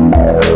Gracias.